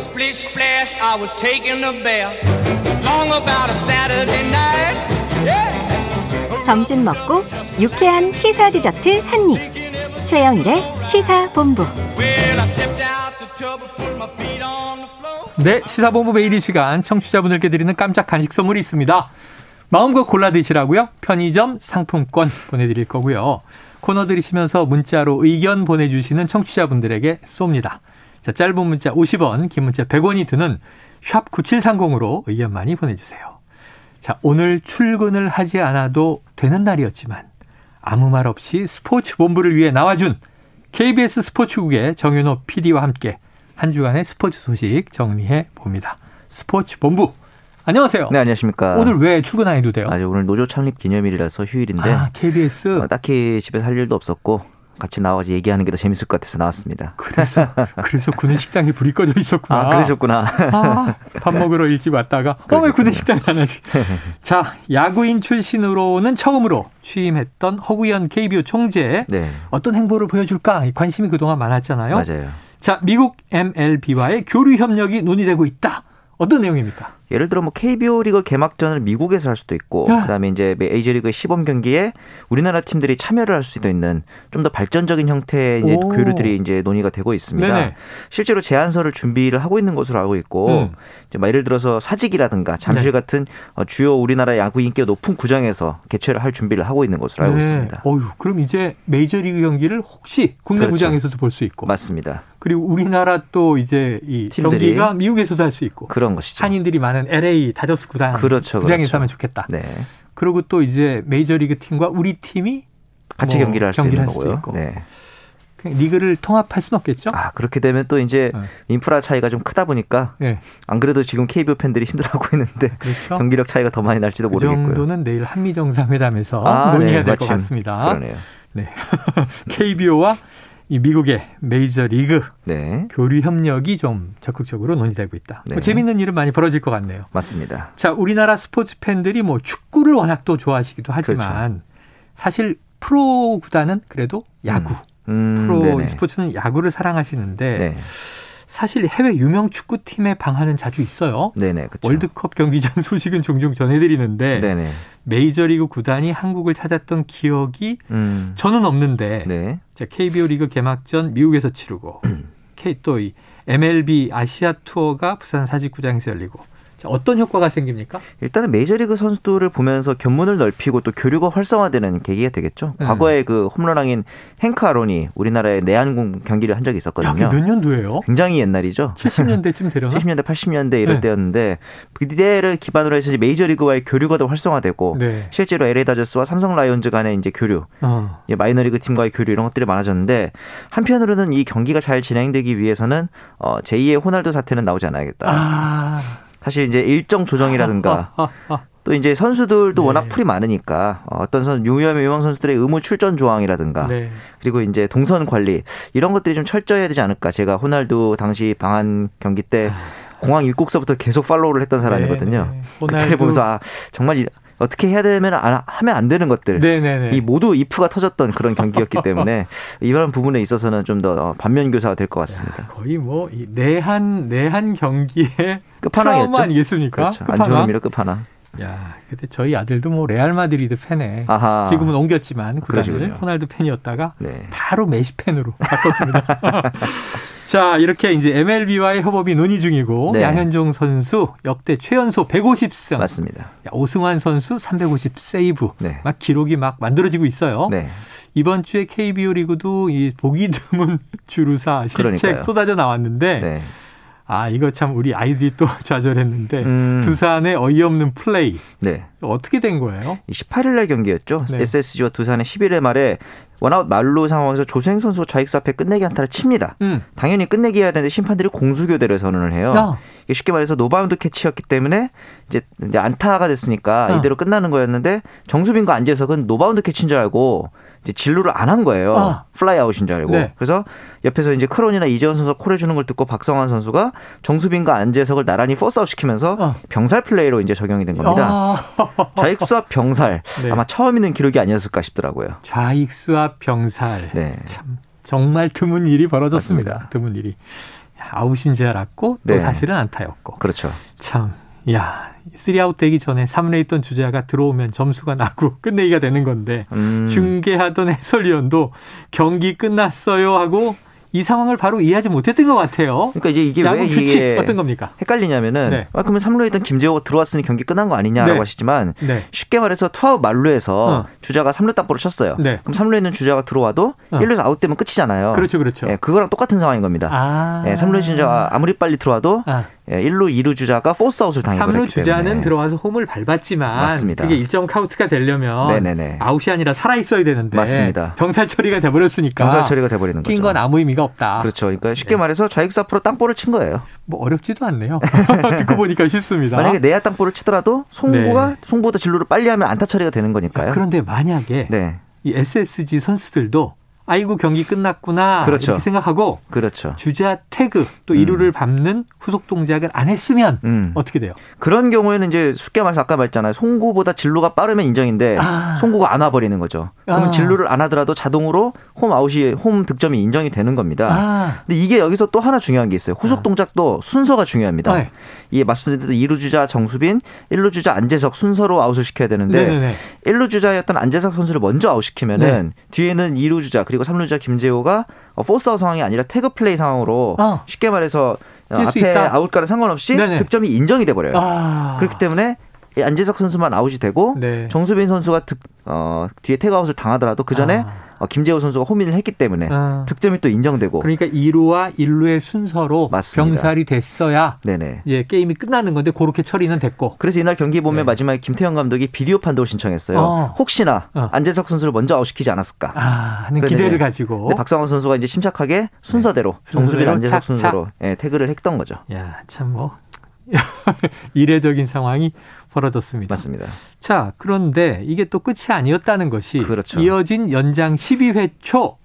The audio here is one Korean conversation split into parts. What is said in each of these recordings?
Splish splash, I was taking a bath. Long about a Saturday night. Yeah. 점심 먹고 유쾌한 시사 디저트 한 입. 최영일의 시사 본부. Well, I stepped out the tub and put my feet on the floor. 네, 시사본부 매일 이 시간 청취자분들께 드리는 깜짝 간식 선물이 있습니다. 마음껏 골라 드시라고요. 편의점 상품권 보내드릴 거고요. 코너 들이시면서 문자로 의견 보내주시는 청취자분들에게 쏩니다. 자, 짧은 문자 50원, 긴 문자 100원이 드는 샵 9730으로 의견 많이 보내주세요. 자, 오늘 출근을 하지 않아도 되는 날이었지만 아무 말 없이 스포츠 본부를 위해 나와준 KBS 스포츠국의 정윤호 PD와 함께 한 주간의 스포츠 소식 정리해 봅니다. 스포츠 본부. 안녕하세요. 네, 안녕하십니까. 오늘 왜 출근 안 해도 돼요? 아, 오늘 노조 창립 기념일이라서 휴일인데 아, KBS. 어, 딱히 집에서 할 일도 없었고 같이 나와서 얘기하는 게 더 재밌을 것 같아서 나왔습니다. 그래서 그래서 구내 식당에 불이 꺼져 있었구나. 아, 그러셨구나. 아, 밥 먹으러 일찍 왔다가 어왜 구내 식당이 안 하지? 자, 야구인 출신으로는 처음으로 취임했던 허구현 KBO 총재 네, 어떤 행보를 보여줄까 관심이 그동안 많았잖아요. 맞아요. 자, 미국 MLB와의 교류 협력이 논의되고 있다. 어떤 내용입니까? 예를 들어 뭐 KBO 리그 개막전을 미국에서 할 수도 있고 야. 그다음에 이제 메이저리그 시범 경기에 우리나라 팀들이 참여를 할 수도 있는 좀 더 발전적인 형태의 이제 오. 교류들이 이제 논의가 되고 있습니다. 네네. 실제로 제안서를 준비를 하고 있는 것으로 알고 있고 음. 이제 막 예를 들어서 사직이라든가 잠실 네. 같은 어, 주요 우리나라 야구 인기가 높은 구장에서 개최를 할 준비를 하고 있는 것으로 알고 있습니다. 어휴, 그럼 이제 메이저리그 경기를 혹시 국내 그렇죠. 구장에서도 볼 수 있고 맞습니다. 그리고 우리나라 또 이제 이 경기가 미국에서도 할 수 있고 그런 것이죠. 한인들이 많은 LA 다저스 구단 그렇죠, 구장에서 그렇죠. 하면 좋겠다. 네. 그리고 또 이제 메이저리그 팀과 우리 팀이 같이 뭐 경기를 할 수도 경기를 있는 할 수도. 있고. 네. 리그를 통합할 수는 없겠죠? 아, 그렇게 되면 또 이제 네. 인프라 차이가 좀 크다 보니까 네, 안 그래도 지금 KBO 팬들이 힘들어하고 있는데 그렇죠. 경기력 차이가 더 많이 날지도 그 모르겠고요. 정도는 내일 한미 정상회담에서 아, 논의해야 네, 될것 마침 같습니다. 그러네요. 네. KBO와 이 미국의 메이저 리그 네. 교류 협력이 좀 적극적으로 논의되고 있다. 네. 뭐 재밌는 일은 많이 벌어질 것 같네요. 맞습니다. 자, 우리나라 스포츠 팬들이 뭐 축구를 워낙 또 좋아하시기도 하지만 사실 프로 구단은 그래도 야구, 음, 프로 네네. 스포츠는 야구를 사랑하시는데 네. 사실 해외 유명 축구팀의 방한은 자주 있어요. 네네. 그렇죠. 월드컵 경기 전 소식은 종종 전해드리는데 네네. 메이저리그 구단이 한국을 찾았던 기억이 음. 저는 없는데 네. 자, KBO 리그 개막전 미국에서 치르고 K 또이 MLB 아시아 투어가 부산 사직구장에서 열리고 자, 어떤 효과가 생깁니까? 일단은 메이저리그 선수들을 보면서 견문을 넓히고 또 교류가 활성화되는 계기가 되겠죠. 음. 과거에 그 홈런왕인 행크 아론이 우리나라의 내한공 경기를 한 적이 야, 있었거든요. 그게 몇 년도예요? 굉장히 옛날이죠. 70년대쯤 되려나? 70년대, 80년대 이럴 네. 때였는데 그때를 기반으로 해서 메이저리그와의 교류가 더 활성화되고 네. 실제로 LA 다저스와 삼성 라이온즈 간의 이제 교류, 어. 마이너리그 팀과의 교류 이런 것들이 많아졌는데 한편으로는 이 경기가 잘 진행되기 위해서는 어, 제2의 호날두 사태는 나오지 않아야겠다. 아. 사실 이제 일정 조정이라든가 아, 아, 아. 또 이제 선수들도 네. 워낙 풀이 많으니까 어, 어떤 선 유명 유명 선수들의 의무 출전 조항이라든가 네. 그리고 이제 동선 관리 이런 것들이 좀 철저해야 되지 않을까. 제가 호날두 당시 방한 경기 때 공항 입국서부터 계속 팔로우를 했던 사람이거든요. 아. 네, 네. 그때를. 보면서 아, 정말 이- 어떻게 해야 되면 안- 하면 안 되는 것들. 네네네. 이 모두 이프가 터졌던 그런 경기였기 때문에 이런 부분에 있어서는 좀 더 반면 교사가 될 것 같습니다. 거의 뭐이 내한 내한 경기의 끝판왕이었죠. 아니겠습니까? 그렇죠. 안 좋은 끝판왕. 의미로 끝판왕. 야, 근데 저희 아들도 뭐 레알 마드리드 팬에 아하. 지금은 옮겼지만 그러시군요. 호날두 팬이었다가 네. 바로 메시 팬으로 바꿨습니다. 자, 이렇게 이제 MLB와의 협업이 논의 중이고 네. 양현종 선수 역대 최연소 150승, 맞습니다. 오승환 선수 350 세이브, 네. 막 기록이 막 만들어지고 있어요. 네. 이번 주에 KBO 리그도 이 보기 드문 주루사 실책 그러니까요. 쏟아져 나왔는데 네. 아 이거 참 우리 아이들이 또 좌절했는데 음. 두산의 어이없는 플레이 네. 어떻게 된 거예요? 18일 날 경기였죠. 네. SSG와 두산의 11회 말에 원아웃 만루 상황에서 조수행 선수가 좌익수 앞에 끝내기 안타를 칩니다. 음. 당연히 끝내기 해야 되는데 심판들이 공수교대를 선언을 해요. 야. 이게 쉽게 말해서 노바운드 캐치였기 때문에 이제, 이제 안타가 됐으니까 어. 이대로 끝나는 거였는데 정수빈과 안재석은 노바운드 캐치인 줄 알고 이제 진루를 안 한 거예요. 어. 플라이 아웃인 줄 알고. 네. 그래서 옆에서 이제 크론이나 이재원 선수가 콜해 주는 걸 듣고 박성한 선수가 정수빈과 안재석을 나란히 포스아웃 시키면서 어. 병살 플레이로 이제 적용이 된 겁니다. 아. 좌익수 앞 병살 네. 아마 처음 있는 기록이 아니었을까 싶더라고요. 좌익수 앞 병살. 네. 참 정말 드문 일이 벌어졌습니다. 맞습니다. 드문 일이. 아웃인 줄 알았고 또 네. 사실은 안타였고. 그렇죠. 참, 야, 쓰리아웃 되기 전에 3루에 있던 주자가 들어오면 점수가 나고 끝내기가 되는 건데 음. 중계하던 해설위원도 경기 끝났어요 하고 이 상황을 바로 이해하지 못했던 것 같아요. 그러니까 이제 이게 왜 이게 어떤 겁니까? 헷갈리냐면은 네. 아 그러면 3루에 있던 김재호가 들어왔으니 경기 끝난 거 아니냐라고 네. 하시지만 네. 쉽게 말해서 투아웃 만루에서 어. 주자가 3루 땅볼을 쳤어요. 네. 그럼 3루에 있는 주자가 들어와도 어. 1루에서 아웃되면 끝이잖아요. 그렇죠, 그렇죠. 예, 그거랑 똑같은 상황인 겁니다. 아. 예, 3루 주자가 아무리 빨리 들어와도 아. 예, 1루, 2루 주자가 포스 아웃을 당해버렸기 3루 주자는 때문에. 들어와서 홈을 밟았지만 맞습니다. 그게 일정 카운트가 되려면 네네네. 아웃이 아니라 살아 있어야 되는데 맞습니다. 병살 처리가 돼 버렸으니까 병살 처리가 돼 버리는 거죠. 뛴 건 아무 의미가 없다. 그렇죠. 그러니까 쉽게 네. 말해서 좌익수 앞으로 땅볼을 친 거예요. 뭐 어렵지도 않네요. 듣고 보니까 쉽습니다. 만약에 내야 땅볼을 치더라도 송구가 네. 송구보다 진루를 빨리 하면 안타 처리가 되는 거니까요. 그런데 만약에 네, 이 SSG 선수들도 아이고 경기 끝났구나 그렇죠. 이렇게 생각하고 그렇죠. 주자 태그 또 음. 이루를 밟는 후속 동작을 안 했으면 음. 어떻게 돼요? 그런 경우에는 이제 쉽게 말해서 아까 말했잖아요. 송구보다 진루가 빠르면 인정인데 아. 송구가 안 와버리는 거죠. 그러면 아. 진루를 안 하더라도 자동으로 홈 아웃이 홈 득점이 인정이 되는 겁니다. 아, 근데 이게 여기서 또 하나 중요한 게 있어요. 후속 아. 동작도 순서가 중요합니다. 네. 이게 말씀드린 대로 2루 주자 정수빈, 1루 주자 안재석 순서로 아웃을 시켜야 되는데 네네네. 1루 주자였던 안재석 선수를 먼저 아웃시키면은 뒤에는 2루 주자 그리고 3루 주자 김재호가 어, 포스아웃 상황이 아니라 태그 플레이 상황으로 어. 쉽게 말해서 어, 뛸수 앞에 있다. 아웃과는 상관없이 네네. 득점이 인정이 돼 버려요. 아, 그렇기 때문에 이 안재석 선수만 아웃이 되고 네. 정수빈 선수가 득, 어, 뒤에 태그아웃을 당하더라도 그 전에 아. 어, 김재호 선수가 홈인을 했기 때문에 아. 득점이 또 인정되고 그러니까 2루와 1루의 순서로 맞습니다. 병살이 됐어야 네네. 이제 게임이 끝나는 건데 그렇게 처리는 됐고. 그래서 이날 경기 보면 네. 마지막에 김태형 감독이 비디오 판독을 신청했어요. 어. 혹시나 어. 안재석 선수를 먼저 아웃시키지 않았을까. 아, 하는 기대를 가지고. 박상원 선수가 이제 침착하게 순서대로 정수빈 순서대로 안재석. 순서로 예, 태그를 했던 거죠. 야, 참 뭐. 이례적인 상황이 벌어졌습니다. 맞습니다. 자, 그런데 이게 또 끝이 아니었다는 것이 그렇죠. 이어진 연장 12회 초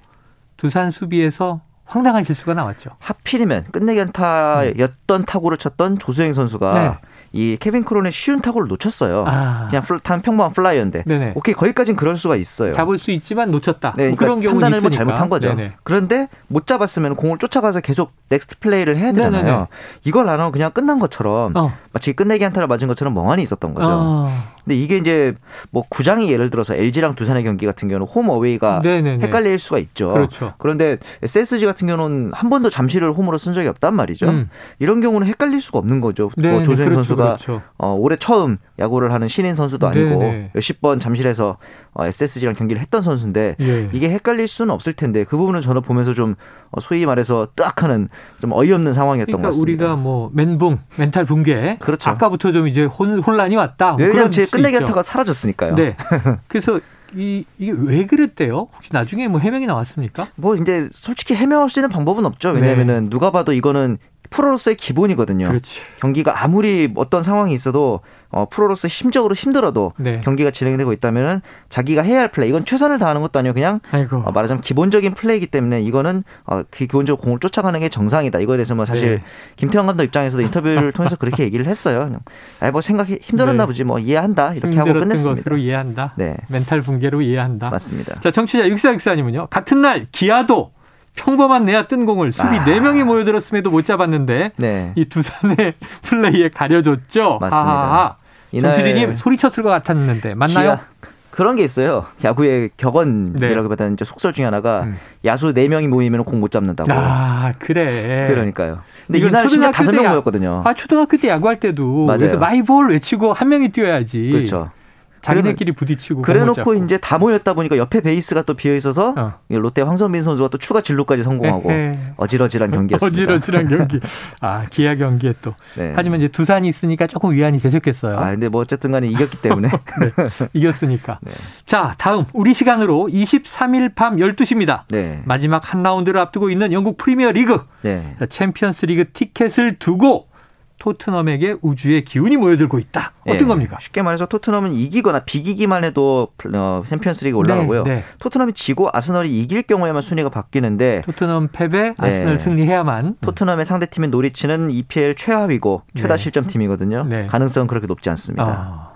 두산 수비에서 황당한 실수가 나왔죠. 하필이면 끝내기 안타였던 타구를 쳤던 조수행 선수가 네. 이 케빈 크론의 쉬운 타구를 놓쳤어요. 아. 그냥 플, 단 평범한 플라이인데. 네네. 오케이 거기까지는 그럴 수가 있어요. 잡을 수 있지만 놓쳤다. 네, 뭐 그러니까 그런 경우는 판단을 뭐. 잘못한 거죠. 네네. 그런데 못 잡았으면 공을 쫓아가서 계속 next play를 해야 되잖아요. 네네네. 이걸 안 하고 그냥 끝난 것처럼 어. 마치 끝내기 안타를 맞은 것처럼 멍하니 있었던 거죠. 어. 근데 이게 이제 뭐 구장이 예를 들어서 LG랑 두산의 경기 같은 경우는 홈 어웨이가 네네네. 헷갈릴 수가 있죠. 그렇죠. 그런데 SSG 같은 경우는 한 번도 잠시를 홈으로 쓴 적이 없단 말이죠. 음. 이런 경우는 헷갈릴 수가 없는 거죠. 뭐 조수행 그렇죠, 선수가 그렇죠. 어, 올해 처음 야구를 하는 신인 선수도 아니고 네네. 몇십 번 잠실에서 어, SSG랑 경기를 했던 선수인데 예. 이게 헷갈릴 수는 없을 텐데 그 부분은 저는 보면서 좀 어, 소위 말해서 뜨악하는 좀 어이없는 상황이었던 그러니까 것 같습니다. 우리가 뭐 멘붕, 멘탈 붕괴. 그렇죠. 아까부터 좀 이제 혼, 혼란이 왔다. 뭐 왜냐하면 한타가 사라졌으니까요. 네. 그래서 이 이게 왜 그랬대요? 혹시 나중에 뭐 해명이 나왔습니까? 뭐 이제 솔직히 해명할 수 있는 방법은 없죠. 네. 왜냐하면은 누가 봐도 이거는 프로로서의 기본이거든요. 그렇지. 경기가 아무리 어떤 상황이 있어도 어, 프로로서 심적으로 힘들어도 네. 경기가 진행되고 있다면은 자기가 해야 할 플레이 이건 최선을 다하는 것도 아니고 그냥. 어, 말하자면 기본적인 플레이이기 때문에 이거는 어, 그 기본적으로 공을 쫓아가는 게 정상이다. 이거에 대해서 뭐 사실 네. 김태형 감독 입장에서도 인터뷰를 통해서 그렇게 얘기를 했어요. 아이 뭐 생각이 힘들었나 네. 보지 뭐 이해한다 이렇게 하고 끝냈습니다. 것으로 이해한다. 네. 멘탈 붕괴로 이해한다. 맞습니다. 자, 정치자 육사육사님은요. 같은 날 기아도 평범한 내야 뜬 공을 수비 아. 네 4명이 모여들었음에도 못 잡았는데 네. 이 두산의 플레이에 가려졌죠. 맞습니다. 하하하. 정 이날 PD님 소리쳤을 것 같았는데 맞나요? 기아- 그런 게 있어요. 야구의 격언이라기보다는 이제 속설 중에 하나가 네. 음. 야수 4명이 모이면 공 못 잡는다고. 아 그래. 그러니까요. 근데 이날 심지어 다섯 때명 야- 모였거든요. 아 초등학교 때 야구할 때도 맞아요. 그래서 my ball 외치고 한 명이 뛰어야지. 그렇죠. 자기네끼리 부딪히고 그래놓고. 이제 다 모였다 보니까 옆에 베이스가 또 비어 있어서 어. 이 롯데 황성빈 선수가 또 추가 진루까지 성공하고 에헤. 어질어질한 경기였습니다. 어질어질한 경기. 아 기아 경기에 또. 네. 하지만 이제 두산이 있으니까 조금 위안이 되셨겠어요. 아 근데 뭐 어쨌든 간에 이겼기 때문에 네, 이겼으니까. 네. 자, 다음 우리 시간으로 23일 밤 12시입니다. 네. 마지막 한 라운드를 앞두고 있는 영국 프리미어 리그. 네. 자, 챔피언스 리그 티켓을 두고 토트넘에게 우주의 기운이 모여들고 있다. 어떤 네. 겁니까? 쉽게 말해서 토트넘은 이기거나 비기기만 해도 어, 챔피언스리그 올라가고요. 네, 네. 토트넘이 지고 아스널이 이길 경우에만 순위가 바뀌는데 토트넘 패배, 아스널 네. 승리해야만. 토트넘의 상대 팀인 노리치는 EPL 최하위고 최다 네. 실점 팀이거든요. 네. 가능성은 그렇게 높지 않습니다.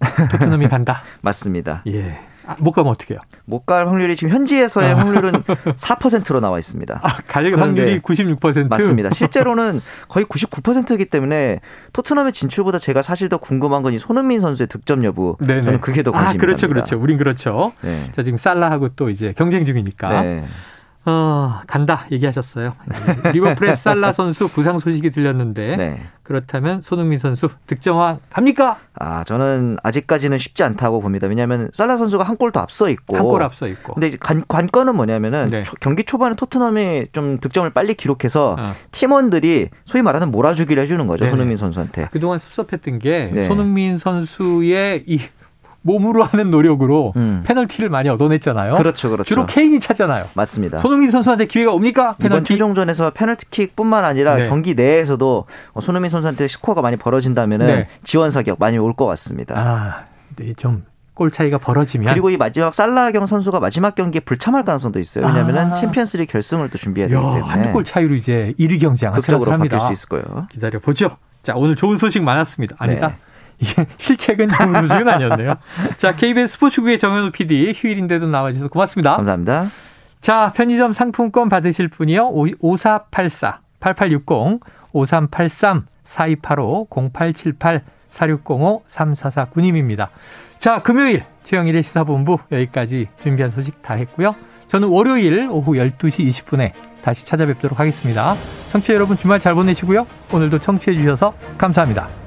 아, 토트넘이 간다. 맞습니다. 예. 아, 못 가면 어떻게 해요? 못 갈 확률이 지금 현지에서의 아. 확률은 4%로 나와 있습니다. 아, 갈 확률이 96%? 맞습니다. 실제로는 거의 99%이기 때문에 토트넘의 진출보다 제가 사실 더 궁금한 건 이 손흥민 선수의 득점 여부. 네네. 저는 그게 더 아, 관심입니다. 그렇죠, 그렇죠. 우린 그렇죠. 네. 자, 지금 살라하고 또 이제 경쟁 중이니까. 네. 어, 간다 얘기하셨어요. 리버풀의 살라 선수 부상 소식이 들렸는데 네. 그렇다면 손흥민 선수 득점왕 갑니까? 아, 저는 아직까지는 쉽지 않다고 봅니다. 왜냐하면 살라 선수가 한 골 더 앞서 있고. 한 골 앞서 있고. 근데 관, 관건은 뭐냐면은 네. 초- 경기 초반에 토트넘이 좀 득점을 빨리 기록해서 어. 팀원들이 소위 말하는 몰아주기를 해주는 거죠 네네. 손흥민 선수한테. 그동안 섭섭했던 게 네. 손흥민 선수의 이 몸으로 하는 노력으로 음. 페널티를 많이 얻어냈잖아요. 그렇죠, 그렇죠. 주로 케인이 차잖아요. 맞습니다. 손흥민 선수한테 기회가 옵니까? 이번 페널티. 최종전에서 페널티킥뿐만 아니라 네. 경기 내에서도 어, 손흥민 선수한테 스코어가 많이 벌어진다면은 네. 지원 사격 많이 올 것 같습니다. 아, 네, 좀골 차이가 벌어지면 그리고 이 마지막 살라경 선수가 마지막 경기에 불참할 가능성도 있어요. 왜냐하면 아. 챔피언스리그 결승을 또 준비해야 되기 야, 때문에 한두 골 차이로 이제 1위 경쟁 아슬아슬합니다. 바뀔 수 있을 거예요. 기다려 보죠. 자, 오늘 좋은 소식 많았습니다. 아니다. 네. 이게 실책은 좋은 소식은 아니었네요. 자, KBS 스포츠국의 정현우 PD 휴일인데도 나와주셔서 고맙습니다. 감사합니다. 자, 편의점 상품권 받으실 분이요. 5484 8860 5383 4285 0878 4605 3449님입니다. 자, 금요일 최영일의 시사본부 여기까지 준비한 소식 다 했고요. 저는 월요일 오후 12시 20분에 다시 찾아뵙도록 하겠습니다. 청취자 여러분 주말 잘 보내시고요. 오늘도 청취해 주셔서 감사합니다.